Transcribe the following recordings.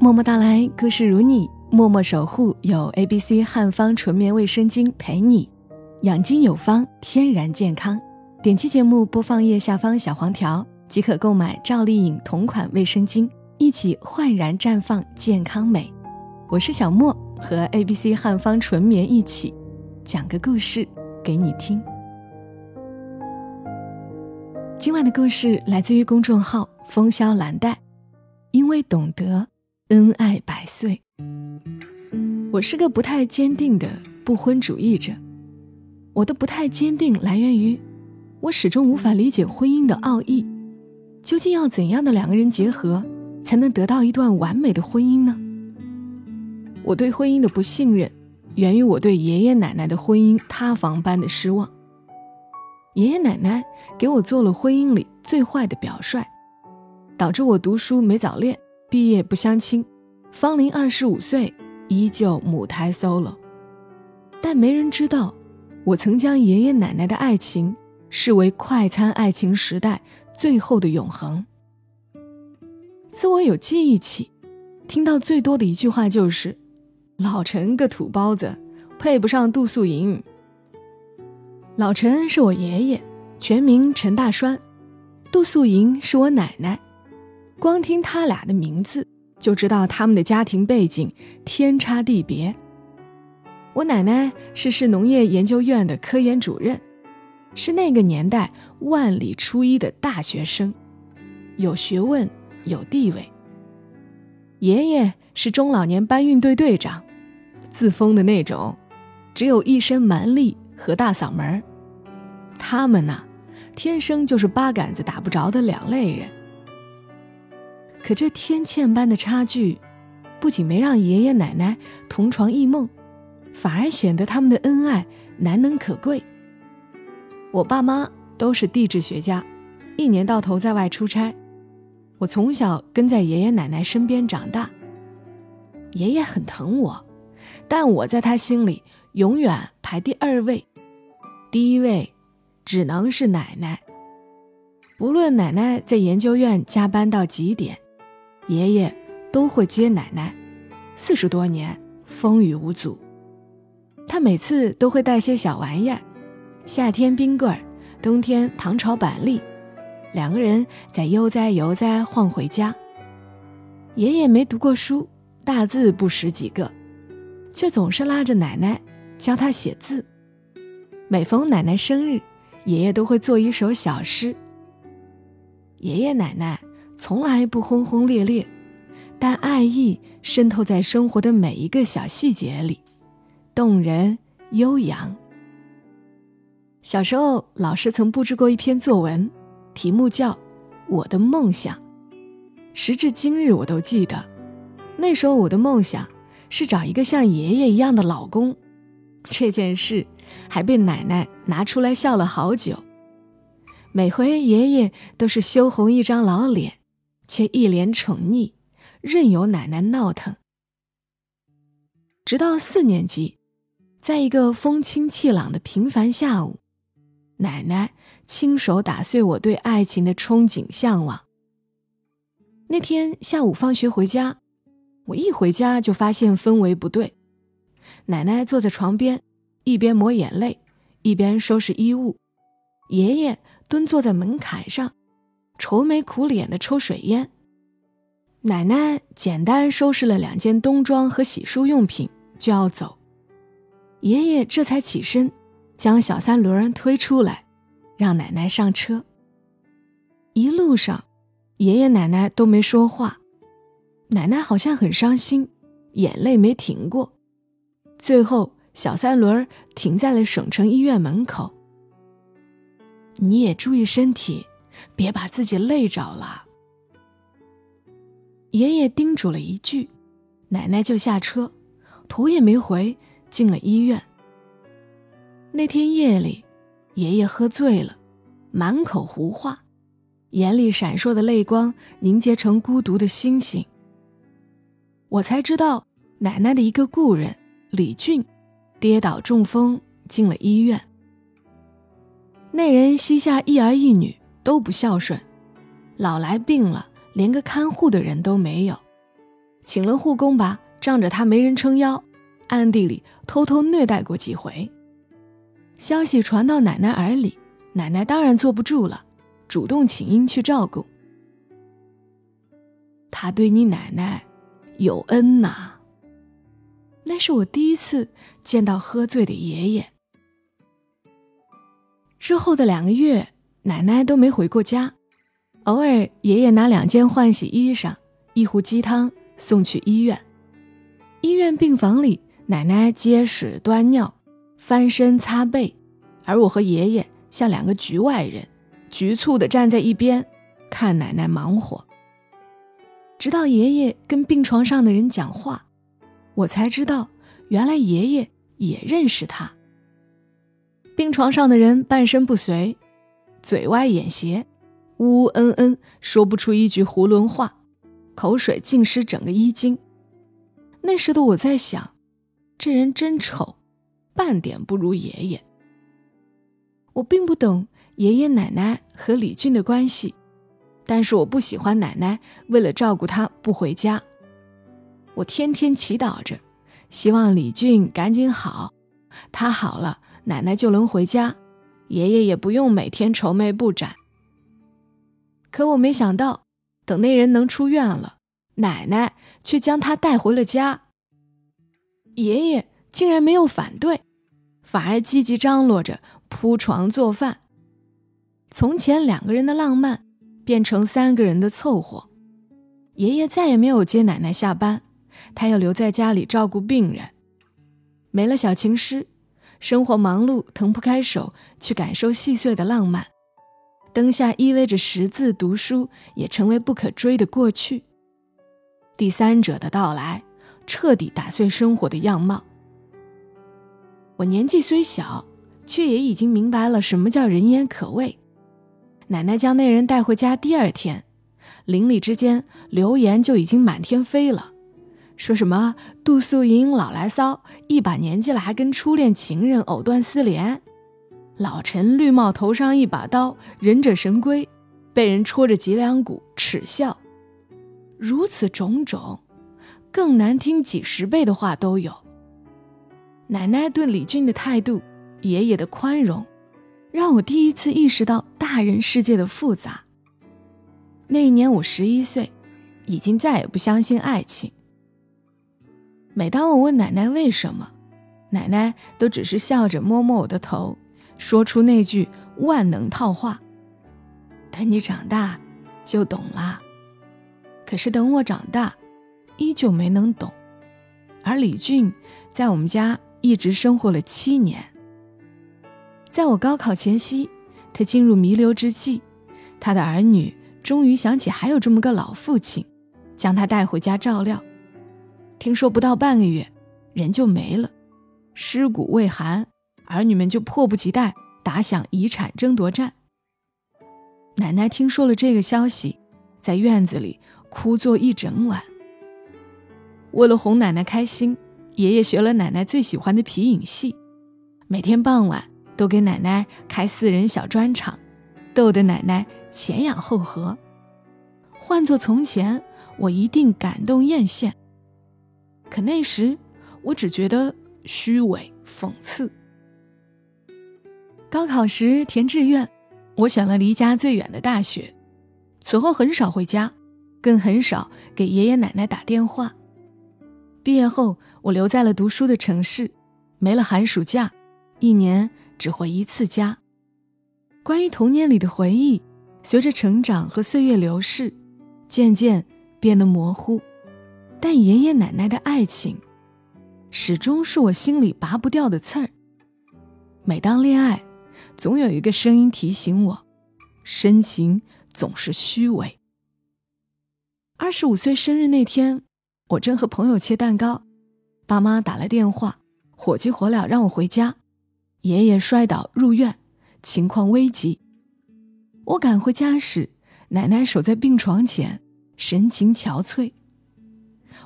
默默到来，故事如你，默默守护。有 A B C 汉方纯棉卫生巾陪你，养精有方，天然健康。点击节目播放页下方小黄条，即可购买赵丽颖同款卫生巾，一起焕然绽放健康美。我是小莫，和 A B C 汉方纯棉一起讲个故事给你听。今晚的故事来自于公众号风萧兰黛，因为懂得。恩爱百岁。我是个不太坚定的不婚主义者。我的不太坚定来源于，我始终无法理解婚姻的奥义。究竟要怎样的两个人结合，才能得到一段完美的婚姻呢？我对婚姻的不信任，源于我对爷爷奶奶的婚姻塌房般的失望。爷爷奶奶给我做了婚姻里最坏的表率，导致我读书没早恋。毕业不相亲，芳龄二十五岁依旧母胎 solo，但没人知道，我曾将爷爷奶奶的爱情视为快餐爱情时代最后的永恒。自我有记忆起，听到最多的一句话就是：“老陈个土包子，配不上杜素莹。”老陈是我爷爷，全名陈大栓，杜素莹是我奶奶。光听他俩的名字，就知道他们的家庭背景天差地别。我奶奶是市农业研究院的科研主任，是那个年代万里初一的大学生，有学问有地位。爷爷是中老年搬运队队长，自封的那种，只有一身蛮力和大嗓门儿他们呐，天生就是八竿子打不着的两类人。可这天堑般的差距，不仅没让爷爷奶奶同床异梦，反而显得他们的恩爱难能可贵。我爸妈都是地质学家，一年到头在外出差，我从小跟在爷爷奶奶身边长大。爷爷很疼我，但我在他心里永远排第二位，第一位只能是奶奶。不论奶奶在研究院加班到几点。爷爷都会接奶奶，四十多年风雨无阻。他每次都会带些小玩意儿，夏天冰棍儿，冬天糖炒板栗，两个人在悠哉悠哉晃回家。爷爷没读过书，大字不识几个，却总是拉着奶奶教他写字。每逢奶奶生日，爷爷都会做一首小诗。爷爷奶奶。从来不轰轰烈烈，但爱意渗透在生活的每一个小细节里，动人悠扬。小时候，老师曾布置过一篇作文，题目叫《我的梦想》。时至今日，我都记得，那时候我的梦想是找一个像爷爷一样的老公。这件事还被奶奶拿出来笑了好久。每回爷爷都是羞红一张老脸。却一脸宠溺，任由奶奶闹腾。直到四年级，在一个风清气朗的平凡下午，奶奶亲手打碎我对爱情的憧憬向往。那天下午放学回家，我一回家就发现氛围不对。奶奶坐在床边，一边抹眼泪，一边收拾衣物；爷爷蹲坐在门槛上。愁眉苦脸的抽水烟，奶奶简单收拾了两件冬装和洗漱用品就要走，爷爷这才起身，将小三轮推出来，让奶奶上车。一路上，爷爷奶奶都没说话，奶奶好像很伤心，眼泪没停过。最后，小三轮停在了省城医院门口。你也注意身体。别把自己累着了。爷爷叮嘱了一句，奶奶就下车，头也没回进了医院。那天夜里，爷爷喝醉了，满口胡话，眼里闪烁的泪光凝结成孤独的星星。我才知道，奶奶的一个故人李俊，跌倒中风进了医院。那人膝下一儿一女。都不孝顺，老来病了，连个看护的人都没有。请了护工吧，仗着他没人撑腰，暗地里偷偷虐待过几回。消息传到奶奶耳里，奶奶当然坐不住了，主动请缨去照顾。他对你奶奶有恩呐。那是我第一次见到喝醉的爷爷。之后的两个月，奶奶都没回过家，偶尔爷爷拿两件换洗衣裳、一壶鸡汤送去医院。医院病房里，奶奶接屎端尿、翻身擦背，而我和爷爷像两个局外人，局促地站在一边看奶奶忙活。直到爷爷跟病床上的人讲话。我才知道，原来爷爷也认识他。病床上的人半身不遂，嘴歪眼斜，呜呜嗯嗯，说不出一句囫囵话，口水浸湿整个衣襟。那时的我在想，这人真丑，半点不如爷爷。我并不懂爷爷奶奶和李俊的关系，但是我不喜欢奶奶为了照顾他不回家。我天天祈祷着，希望李俊赶紧好，他好了，奶奶就能回家，爷爷也不用每天愁眉不展。可我没想到，等那人能出院了，奶奶却将他带回了家。爷爷竟然没有反对，反而积极张罗着铺床做饭。从前两个人的浪漫，变成三个人的凑合。爷爷再也没有接奶奶下班。他要留在家里照顾病人，没了小情诗，生活忙碌，腾不开手去感受细碎的浪漫。灯下依偎着识字读书，也成为不可追的过去。第三者的到来，彻底打碎生活的样貌。我年纪虽小，却也已经明白了什么叫人言可畏。奶奶将那人带回家，第二天，邻里之间流言就已经满天飞了。说什么杜素英老来骚，一把年纪了还跟初恋情人藕断丝连；老陈绿帽头上一把刀，忍者神龟，被人戳着脊梁骨耻笑。如此种种，更难听几十倍的话都有。奶奶对李俊的态度，爷爷的宽容，让我第一次意识到大人世界的复杂。那一年我十一岁，已经再也不相信爱情。每当我问奶奶为什么，奶奶都只是笑着摸摸我的头，说出那句万能套话：“等你长大就懂啦。”可是等我长大，依旧没能懂。而李俊在我们家一直生活了七年。在我高考前夕，他进入弥留之际，他的儿女终于想起还有这么个老父亲，将他带回家照料。听说不到半个月，人就没了，尸骨未寒，儿女们就迫不及待打响遗产争夺战。奶奶听说了这个消息，在院子里哭坐一整晚。为了哄奶奶开心，爷爷学了奶奶最喜欢的皮影戏，每天傍晚都给奶奶开私人小专场，逗得奶奶前仰后合。换做从前，我一定感动艳羡。可那时，我只觉得虚伪讽刺。高考时填志愿，我选了离家最远的大学，此后很少回家，更很少给爷爷奶奶打电话。毕业后，我留在了读书的城市，没了寒暑假，一年只回一次家。关于童年里的回忆，随着成长和岁月流逝，渐渐变得模糊。但爷爷奶奶的爱情，始终是我心里拔不掉的刺儿。每当恋爱，总有一个声音提醒我，深情总是虚伪。二十五岁生日那天，我正和朋友切蛋糕，爸妈打来电话，火急火燎让我回家。爷爷摔倒入院，情况危急。我赶回家时，奶奶守在病床前，神情憔悴。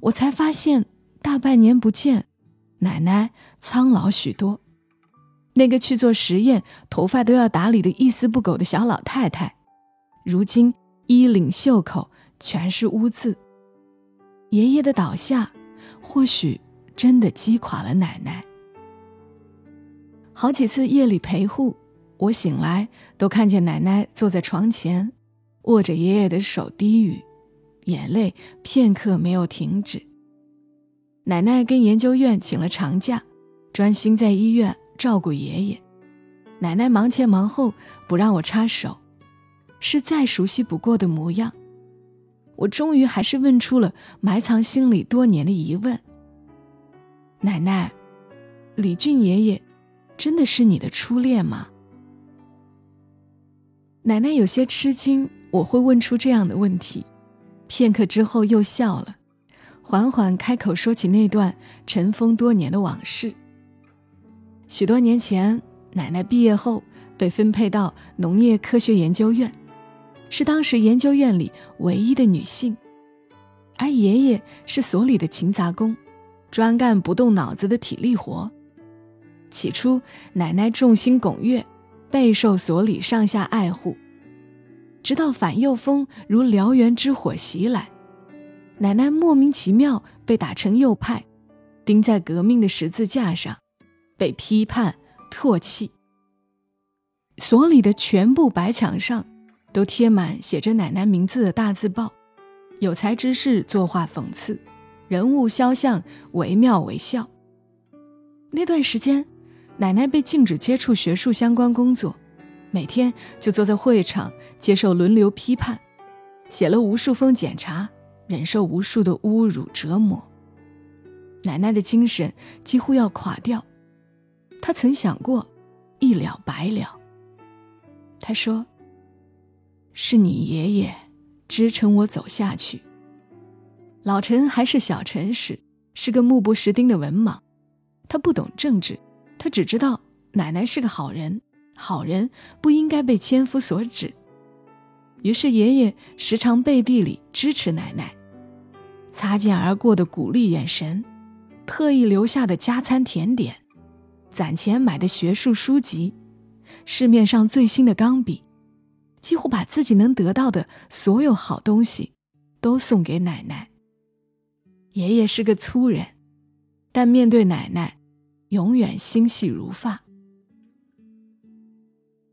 我才发现，大半年不见，奶奶苍老许多。那个去做实验、头发都要打理的一丝不苟的小老太太，如今衣领袖口全是污渍。爷爷的倒下，或许真的击垮了奶奶。好几次夜里陪护，我醒来都看见奶奶坐在床前，握着爷爷的手低语，眼泪片刻没有停止。奶奶跟研究院请了长假，专心在医院照顾爷爷。奶奶忙前忙后，不让我插手，是再熟悉不过的模样。我终于还是问出了埋藏心里多年的疑问：奶奶，李俊爷爷真的是你的初恋吗？奶奶有些吃惊，我会问出这样的问题。片刻之后又笑了，缓缓开口说起那段尘封多年的往事。许多年前。奶奶毕业后被分配到农业科学研究院，是当时研究院里唯一的女性。而爷爷是所里的勤杂工，专干不动脑子的体力活。起初，奶奶众星拱月，备受所里上下爱护。直到反右风如燎原之火袭来，奶奶莫名其妙被打成右派，钉在革命的十字架上，被批判。唾弃。所里的全部白墙上，都贴满写着奶奶名字的大字报，有才之士作画讽刺，人物肖像惟妙惟肖。那段时间，奶奶被禁止接触学术相关工作，每天就坐在会场接受轮流批判，写了无数封检查，忍受无数的侮辱折磨。奶奶的精神几乎要垮掉。他曾想过一了百了。他说：“是你爷爷支撑我走下去。”老陈还是小陈时，是个目不识丁的文盲，他不懂政治，他只知道奶奶是个好人，好人不应该被千夫所指。于是爷爷时常背地里支持奶奶，擦肩而过的鼓励眼神，特意留下的加餐甜点。攒钱买的学术书籍，市面上最新的钢笔，几乎把自己能得到的所有好东西，都送给奶奶。爷爷是个粗人，但面对奶奶，永远心细如发。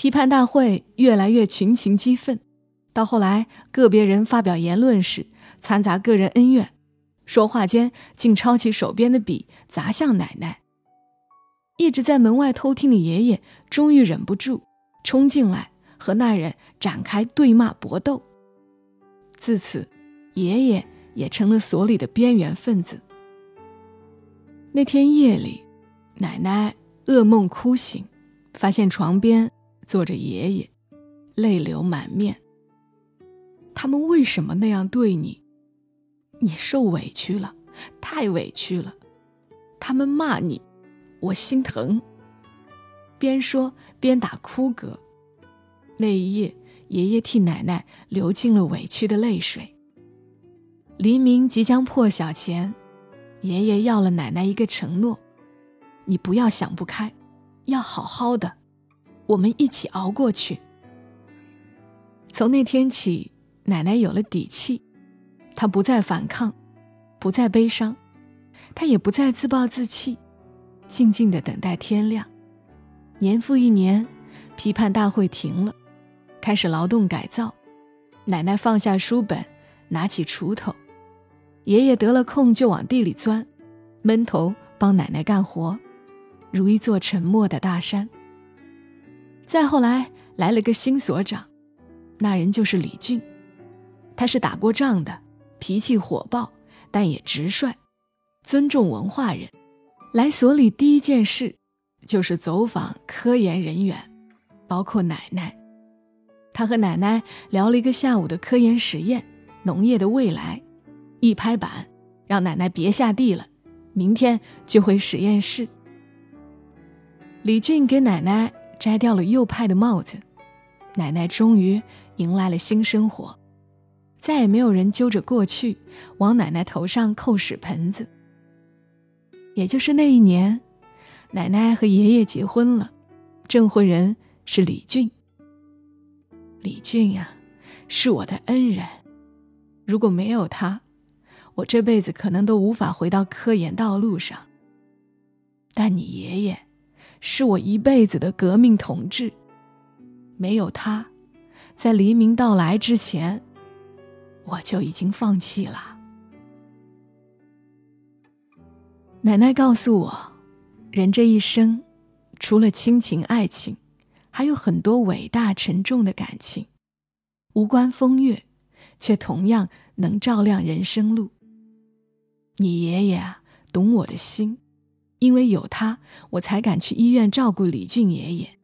批判大会越来越群情激愤，到后来个别人发表言论时，掺杂个人恩怨，说话间竟抄起手边的笔砸向奶奶。一直在门外偷听的爷爷，终于忍不住冲进来和那人展开对骂搏斗。自此，爷爷也成了所里的边缘分子。那天夜里，奶奶噩梦哭醒，发现床边坐着爷爷，泪流满面。他们为什么那样对你？你受委屈了，太委屈了。他们骂你。我心疼，边说边打哭嗝。那一夜，爷爷替奶奶流尽了委屈的泪水。黎明即将破晓前，爷爷要了奶奶一个承诺：你不要想不开，要好好的，我们一起熬过去。从那天起，奶奶有了底气，她不再反抗，不再悲伤，她也不再自暴自弃。静静的等待天亮，年复一年，批判大会停了，开始劳动改造。奶奶放下书本，拿起锄头，爷爷得了空就往地里钻，闷头帮奶奶干活，如一座沉默的大山。再后来来了个新所长，那人就是李俊，他是打过仗的，脾气火爆，但也直率，尊重文化人。来所里第一件事，就是走访科研人员，包括奶奶。他和奶奶聊了一个下午的科研实验，农业的未来。一拍板，让奶奶别下地了，明天就回实验室。李俊给奶奶摘掉了右派的帽子，奶奶终于迎来了新生活，再也没有人揪着过去往奶奶头上扣屎盆子。也就是那一年，奶奶和爷爷结婚了，证婚人是李俊。李俊呀，是我的恩人，如果没有他，我这辈子可能都无法回到科研道路上。但你爷爷，是我一辈子的革命同志。没有他，在黎明到来之前，我就已经放弃了。奶奶告诉我，人这一生，除了亲情、爱情，还有很多伟大沉重的感情，无关风月，却同样能照亮人生路。你爷爷，懂我的心，因为有他，我才敢去医院照顾李俊爷爷，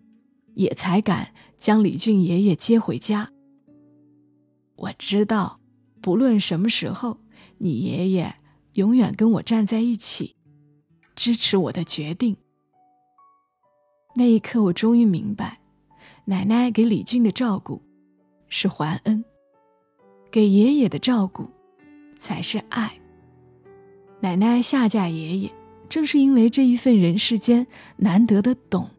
也才敢将李俊爷爷接回家。我知道，不论什么时候，你爷爷永远跟我站在一起。支持我的决定。那一刻，我终于明白，奶奶给李俊的照顾是还恩，给爷爷的照顾才是爱。奶奶下嫁爷爷，正是因为这一份人世间难得的懂。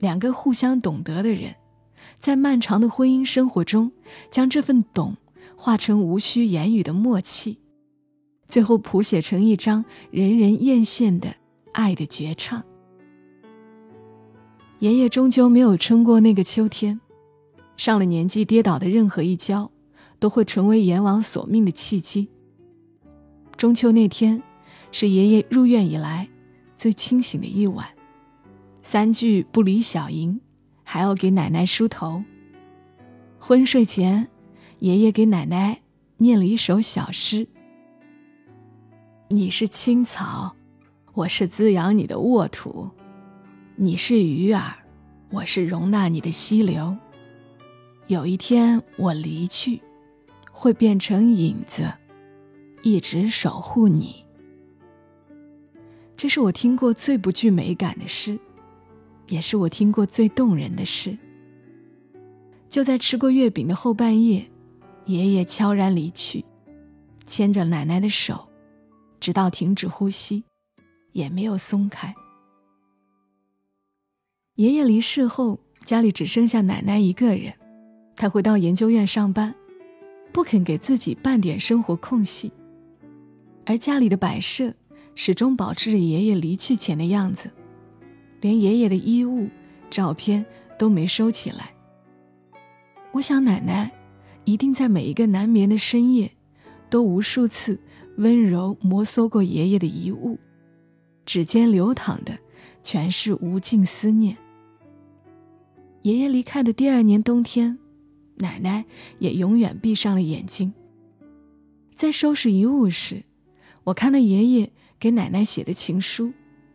两个互相懂得的人，在漫长的婚姻生活中，将这份懂化成无需言语的默契。最后谱写成一张人人艳羡的爱的绝唱。爷爷终究没有撑过那个秋天，上了年纪跌倒的任何一跤，都会成为阎王索命的契机。中秋那天，是爷爷入院以来最清醒的一晚，三句不离小莹，还要给奶奶梳头。昏睡前，爷爷给奶奶念了一首小诗。你是青草，我是滋养你的沃土；你是鱼儿，我是容纳你的溪流。有一天我离去，会变成影子，一直守护你。这是我听过最不具美感的诗，也是我听过最动人的诗。就在吃过月饼的后半夜，爷爷悄然离去，牵着奶奶的手。直到停止呼吸，也没有松开。爷爷离世后，家里只剩下奶奶一个人。他回到研究院上班，不肯给自己半点生活空隙。而家里的摆设始终保持着爷爷离去前的样子，连爷爷的衣物、照片都没收起来。我想，奶奶一定在每一个难眠的深夜，都无数次。温柔摩挲过爷爷的遗物，指尖流淌的全是无尽思念。爷爷离开的第二年冬天，奶奶也永远闭上了眼睛。在收拾遗物时，我看到爷爷给奶奶写的情书，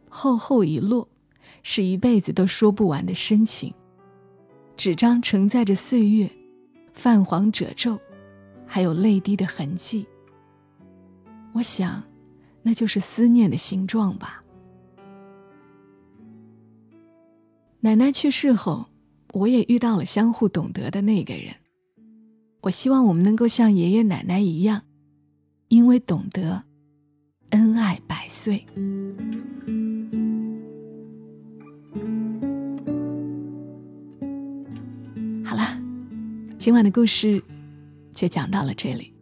厚厚一摞，是一辈子都说不完的深情。纸张承载着岁月，泛黄褶皱，还有泪滴的痕迹。我想，那就是思念的形状吧。奶奶去世后，我也遇到了相互懂得的那个人。我希望我们能够像爷爷奶奶一样，因为懂得，恩爱百岁。好了，今晚的故事就讲到了这里。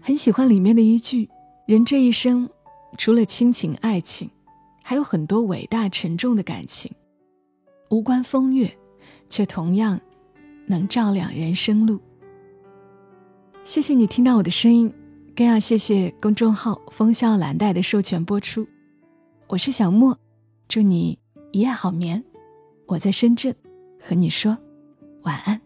很喜欢里面的一句：“人这一生，除了亲情、爱情，还有很多伟大沉重的感情，无关风月，却同样能照亮人生路。”谢谢你听到我的声音，更要谢谢公众号“风萧蓝带”的授权播出。我是小莫，祝你一夜好眠。我在深圳，和你说晚安。